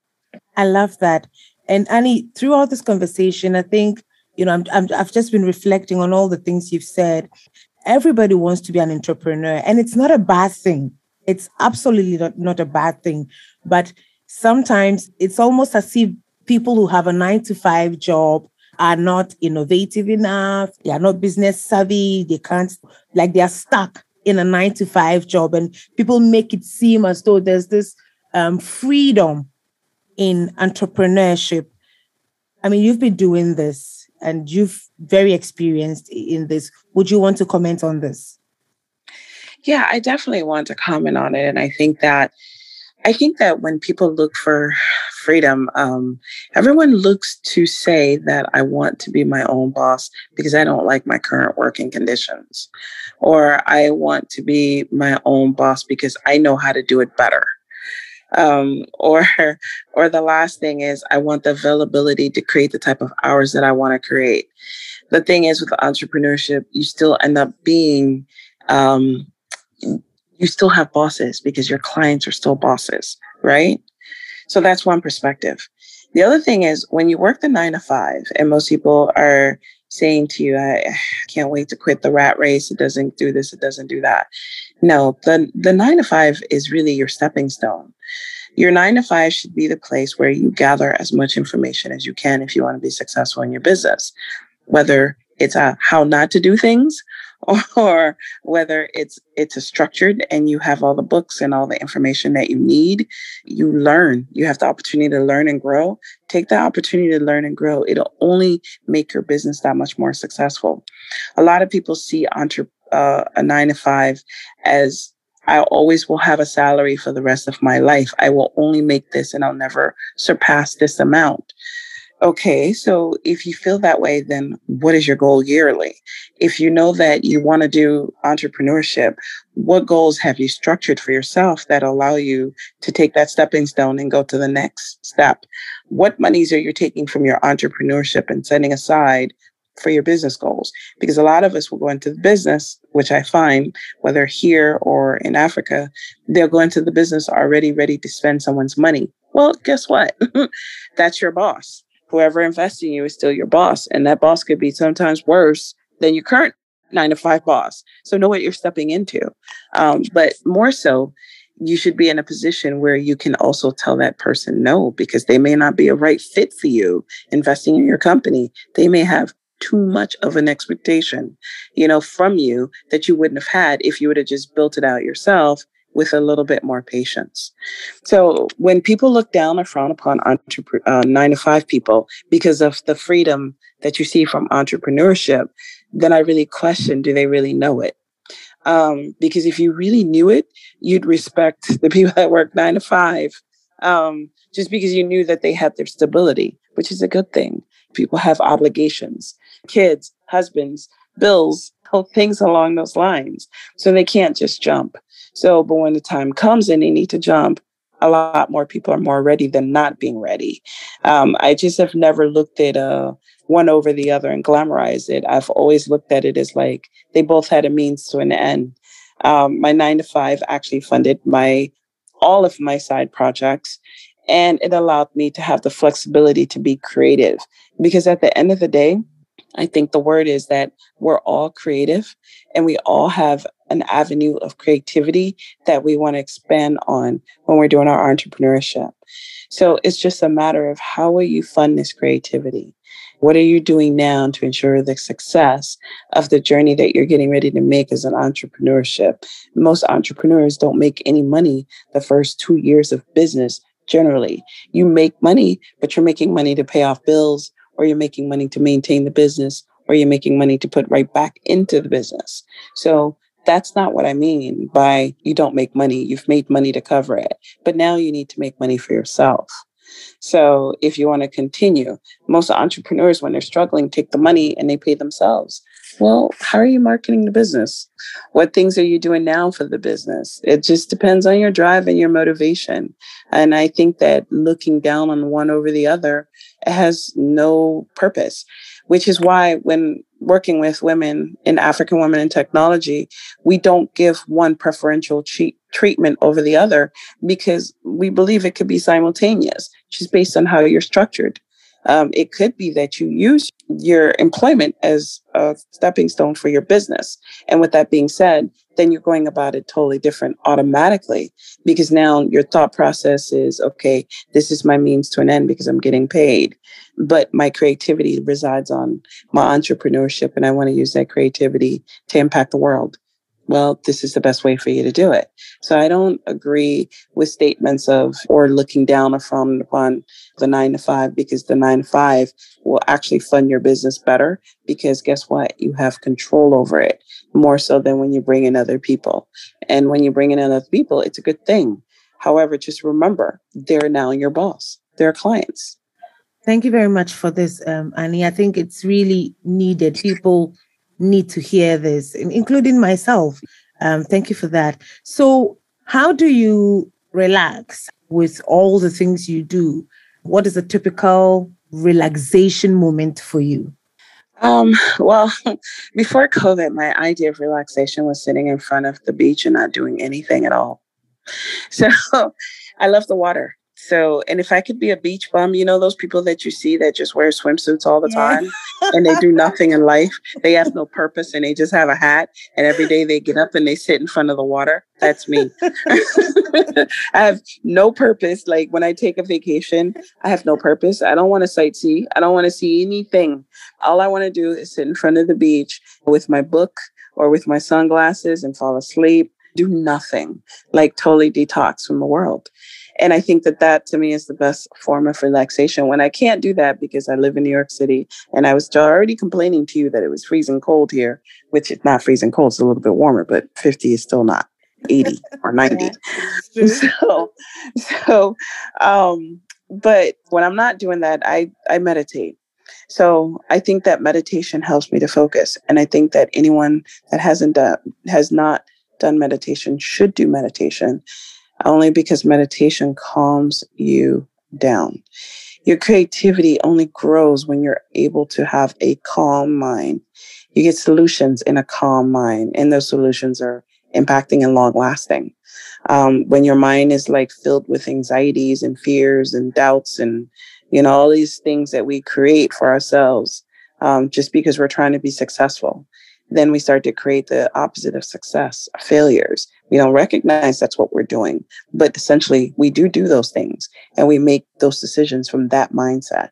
Speaker 2: I love that. And Anie, throughout this conversation, I think, you know, I'm, I'm, I've just been reflecting on all the things you've said. Everybody wants to be an entrepreneur, and it's not a bad thing. It's absolutely not, not a bad thing. But sometimes it's almost as if people who have a nine to five job are not innovative enough, they are not business savvy, they can't, like, they are stuck in a nine to five job. And people make it seem as though there's this um, freedom in entrepreneurship. I mean, you've been doing this and you've very experienced in this. Would you want to comment on this?
Speaker 1: Yeah, I definitely want to comment on it. And I think that I think that when people look for freedom, um, everyone looks to say that I want to be my own boss because I don't like my current working conditions, or I want to be my own boss because I know how to do it better. Um, or, or the last thing is I want the availability to create the type of hours that I want to create. The thing is with entrepreneurship, you still end up being um, you still have bosses because your clients are still bosses, right? So that's one perspective. The other thing is when you work the nine to five, and most people are saying to you, I can't wait to quit the rat race. It doesn't do this, it doesn't do that. No, the, the nine to five is really your stepping stone. Your nine to five should be the place where you gather as much information as you can if you want to be successful in your business, whether it's a how not to do things or whether it's it's a structured and you have all the books and all the information that you need you learn. You have the opportunity to learn and grow. Take the opportunity to learn and grow. It'll only make your business that much more successful. A lot of people see entre- uh, a nine to five as I always will have a salary for the rest of my life. I will only make this and I'll never surpass this amount. Okay, so if you feel that way, then what is your goal yearly? If you know that you want to do entrepreneurship, what goals have you structured for yourself that allow you to take that stepping stone and go to the next step? What monies are you taking from your entrepreneurship and setting aside for your business goals? Because a lot of us will go into the business, which I find, whether here or in Africa, they'll go into the business already ready to spend someone's money. Well, guess what? That's your boss whoever invests in you is still your boss. And that boss could be sometimes worse than your current nine to five boss. So know what you're stepping into. Um, but more so, you should be in a position where you can also tell that person no, because they may not be a right fit for you investing in your company. They may have too much of an expectation, you know, from you that you wouldn't have had if you would have just built it out yourself with a little bit more patience. So when people look down or frown upon entrepre- uh, nine to five people because of the freedom that you see from entrepreneurship, then I really question, do they really know it? Um, because if you really knew it, you'd respect the people that work nine to five um, just because you knew that they had their stability, which is a good thing. People have obligations, kids, husbands, bills, things along those lines. So they can't just jump. So, but when the time comes and they need to jump, a lot more people are more ready than not being ready. Um, I just have never looked at uh, one over the other and glamorized it. I've always looked at it as like they both had a means to an end. Um, my nine to five actually funded my all of my side projects, and it allowed me to have the flexibility to be creative. Because at the end of the day, I think the word is that we're all creative and we all have an avenue of creativity that we want to expand on when we're doing our entrepreneurship. So it's just a matter of how will you fund this creativity? What are you doing now to ensure the success of the journey that you're getting ready to make as an entrepreneurship? Most entrepreneurs don't make any money the first two years of business generally. You make money, but you're making money to pay off bills or you're making money to maintain the business or you're making money to put right back into the business. So that's not what I mean by you don't make money. You've made money to cover it, but now you need to make money for yourself. So if you want to continue, most entrepreneurs, when they're struggling, take the money and they pay themselves. Well, how are you marketing the business? What things are you doing now for the business? It just depends on your drive and your motivation. And I think that looking down on one over the other has no purpose, which is why when working with women in African women in technology, we don't give one preferential cheat treatment over the other because we believe it could be simultaneous, just based on how you're structured. Um, it could be that you use your employment as a stepping stone for your business. And with that being said, then you're going about it totally different automatically because now your thought process is okay, this is my means to an end because I'm getting paid. But my creativity resides on my entrepreneurship, and I want to use that creativity to impact the world well, this is the best way for you to do it. So I don't agree with statements of or looking down upon the nine to five because the nine to five will actually fund your business better because guess what? You have control over it more so than when you bring in other people. And when you bring in other people, it's a good thing. However, just remember, they're now your boss. They're clients.
Speaker 2: Thank you very much for this, um, Anie. I think it's really needed. People need to hear this, including myself. Um, thank you for that. So, how do you relax with all the things you do? What is a typical relaxation moment for you?
Speaker 1: Um, well, before COVID, my idea of relaxation was sitting in front of the beach and not doing anything at all. So I love the water. So, and if I could be a beach bum, you know, those people that you see that just wear swimsuits all the yeah. time and they do nothing in life, they have no purpose and they just have a hat. And every day they get up and they sit in front of the water. That's me. I have no purpose. Like when I take a vacation, I have no purpose. I don't want to sightsee. I don't want to see anything. All I want to do is sit in front of the beach with my book or with my sunglasses and fall asleep, do nothing, like totally detox from the world. And I think that that to me is the best form of relaxation when I can't do that because I live in New York City and I was already complaining to you that it was freezing cold here, which is not freezing cold, it's a little bit warmer, but 50 is still not 80 or 90. so, so, um, but when I'm not doing that, I, I meditate. So I think that meditation helps me to focus. And I think that anyone that hasn't done, has not done meditation should do meditation only because meditation calms you down. Your creativity only grows when you're able to have a calm mind. You get solutions in a calm mind, and those solutions are impacting and long lasting. Um, when your mind is like filled with anxieties and fears and doubts and you know all these things that we create for ourselves um, just because we're trying to be successful then we start to create the opposite of success failures. We don't recognize that's what we're doing but essentially we do do those things and we make those decisions from that mindset.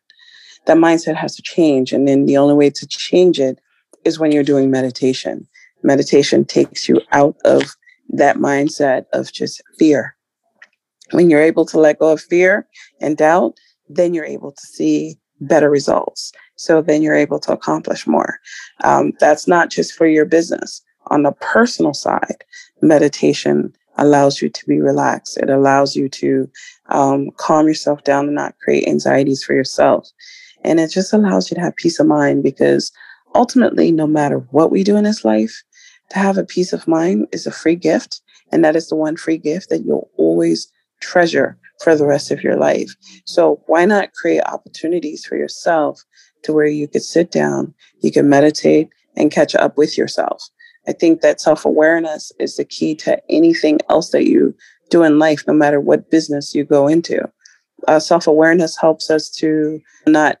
Speaker 1: That mindset has to change and then the only way to change it is when you're doing meditation. Meditation takes you out of that mindset of just fear. When you're able to let go of fear and doubt then you're able to see better results so then you're able to accomplish more. Um, that's not just for your business. On the personal side, meditation allows you to be relaxed. It allows you to um, calm yourself down and not create anxieties for yourself. And it just allows you to have peace of mind because ultimately, no matter what we do in this life, to have a peace of mind is a free gift. And that is the one free gift that you'll always treasure for the rest of your life. So why not create opportunities for yourself to where you could sit down, you can meditate and catch up with yourself. I think that self awareness is the key to anything else that you do in life, no matter what business you go into. Uh, self awareness helps us to not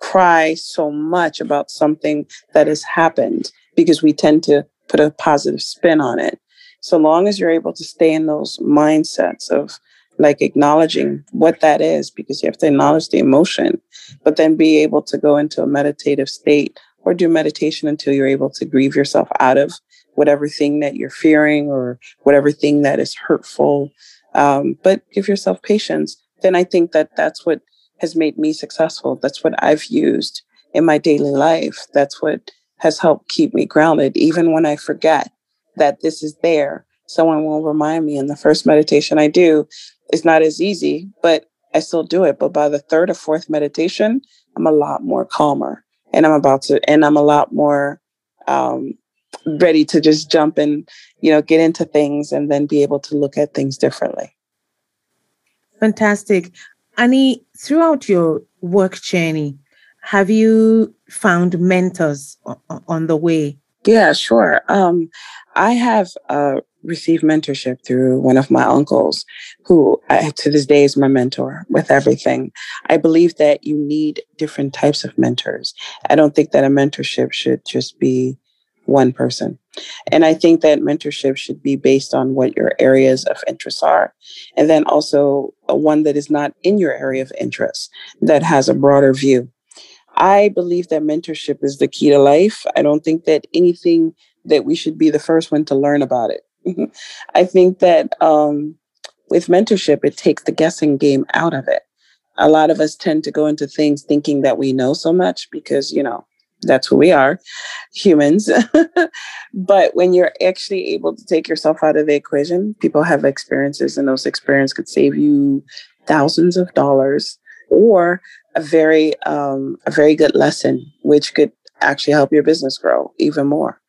Speaker 1: cry so much about something that has happened because we tend to put a positive spin on it. So long as you're able to stay in those mindsets of like acknowledging what that is because you have to acknowledge the emotion but then be able to go into a meditative state or do meditation until you're able to grieve yourself out of whatever thing that you're fearing or whatever thing that is hurtful. Um, but give yourself patience. Then i think that that's what has made me successful. That's what i've used in my daily life. That's what has helped keep me grounded even when i forget that this is there someone will remind me in the first meditation i do it's not as easy, but I still do it. But by the third or fourth meditation, I'm a lot more calmer and I'm about to, and I'm a lot more um, ready to just jump and, you know, get into things and then be able to look at things differently.
Speaker 2: Fantastic. Anie, throughout your work journey, have you found mentors on the way?
Speaker 1: Yeah, sure. Um, I have uh, received mentorship through one of my uncles, who I, to this day is my mentor with everything. I believe that you need different types of mentors. I don't think that a mentorship should just be one person. And I think that mentorship should be based on what your areas of interest are. And then also one that is not in your area of interest, that has a broader view. I believe that mentorship is the key to life. I don't think that anything that we should be the first one to learn about it. I think that um, with mentorship, it takes the guessing game out of it. A lot of us tend to go into things thinking that we know so much because, you know, that's who we are, humans. but when you're actually able to take yourself out of the equation, people have experiences, and those experiences could save you thousands of dollars or a very um, a very good lesson, which could actually help your business grow even more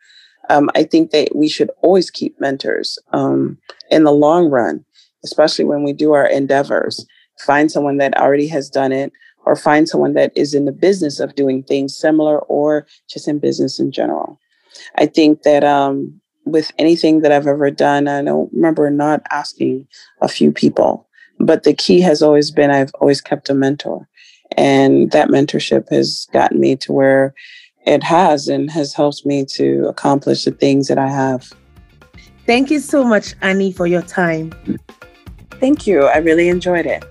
Speaker 1: um, I think that we should always keep mentors um, in the long run, especially when we do our endeavors. Find someone that already has done it, or find someone that is in the business of doing things similar, or just in business in general. I think that um, with anything that I've ever done, I don't remember not asking a few people But the key has always been I've always kept a mentor. And that mentorship has gotten me to where it has and has helped me to accomplish the things that I have.
Speaker 2: Thank you so much, Anie, for your time.
Speaker 1: Thank you. I really enjoyed it.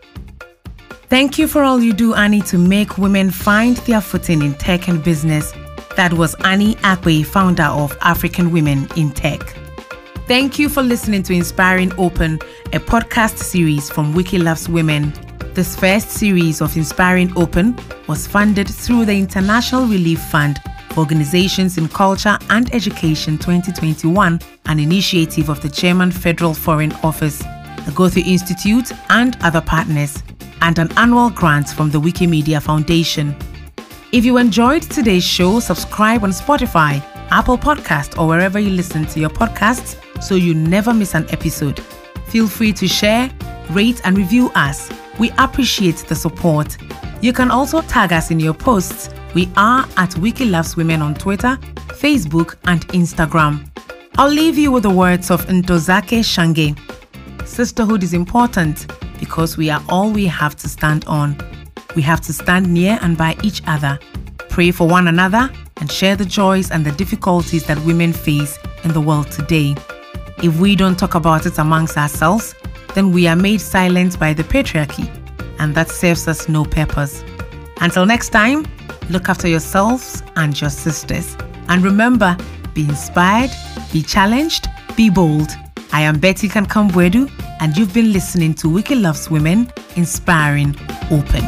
Speaker 2: Thank you for all you do, Anie, to make women find their footing in tech and business. That was Anie Akpe, founder of African Women in Tech. Thank you for listening to Inspiring Open, a podcast series from Wiki Loves Women. This first series of Inspiring Open was funded through the International Relief Fund for Organizations in Culture and Education 2021, an initiative of the German Federal Foreign Office, the Goethe Institute, and other partners, and an annual grant from the Wikimedia Foundation. If you enjoyed today's show, subscribe on Spotify, Apple Podcast, or wherever you listen to your podcasts so you never miss an episode. Feel free to share, rate, and review us. We appreciate the support. You can also tag us in your posts. We are at Wiki Loves Women on Twitter, Facebook, and Instagram. I'll leave you with the words of Ntozake Shange. Sisterhood is important because we are all we have to stand on. We have to stand near and by each other, pray for one another, and share the joys and the difficulties that women face in the world today. If we don't talk about it amongst ourselves, then we are made silent by the patriarchy, and that serves us no purpose. Until next time, look after yourselves and your sisters. And remember, be inspired, be challenged, be bold. I am Betty Kankam-Boadu, and you've been listening to Wiki Loves Women, Inspiring Open.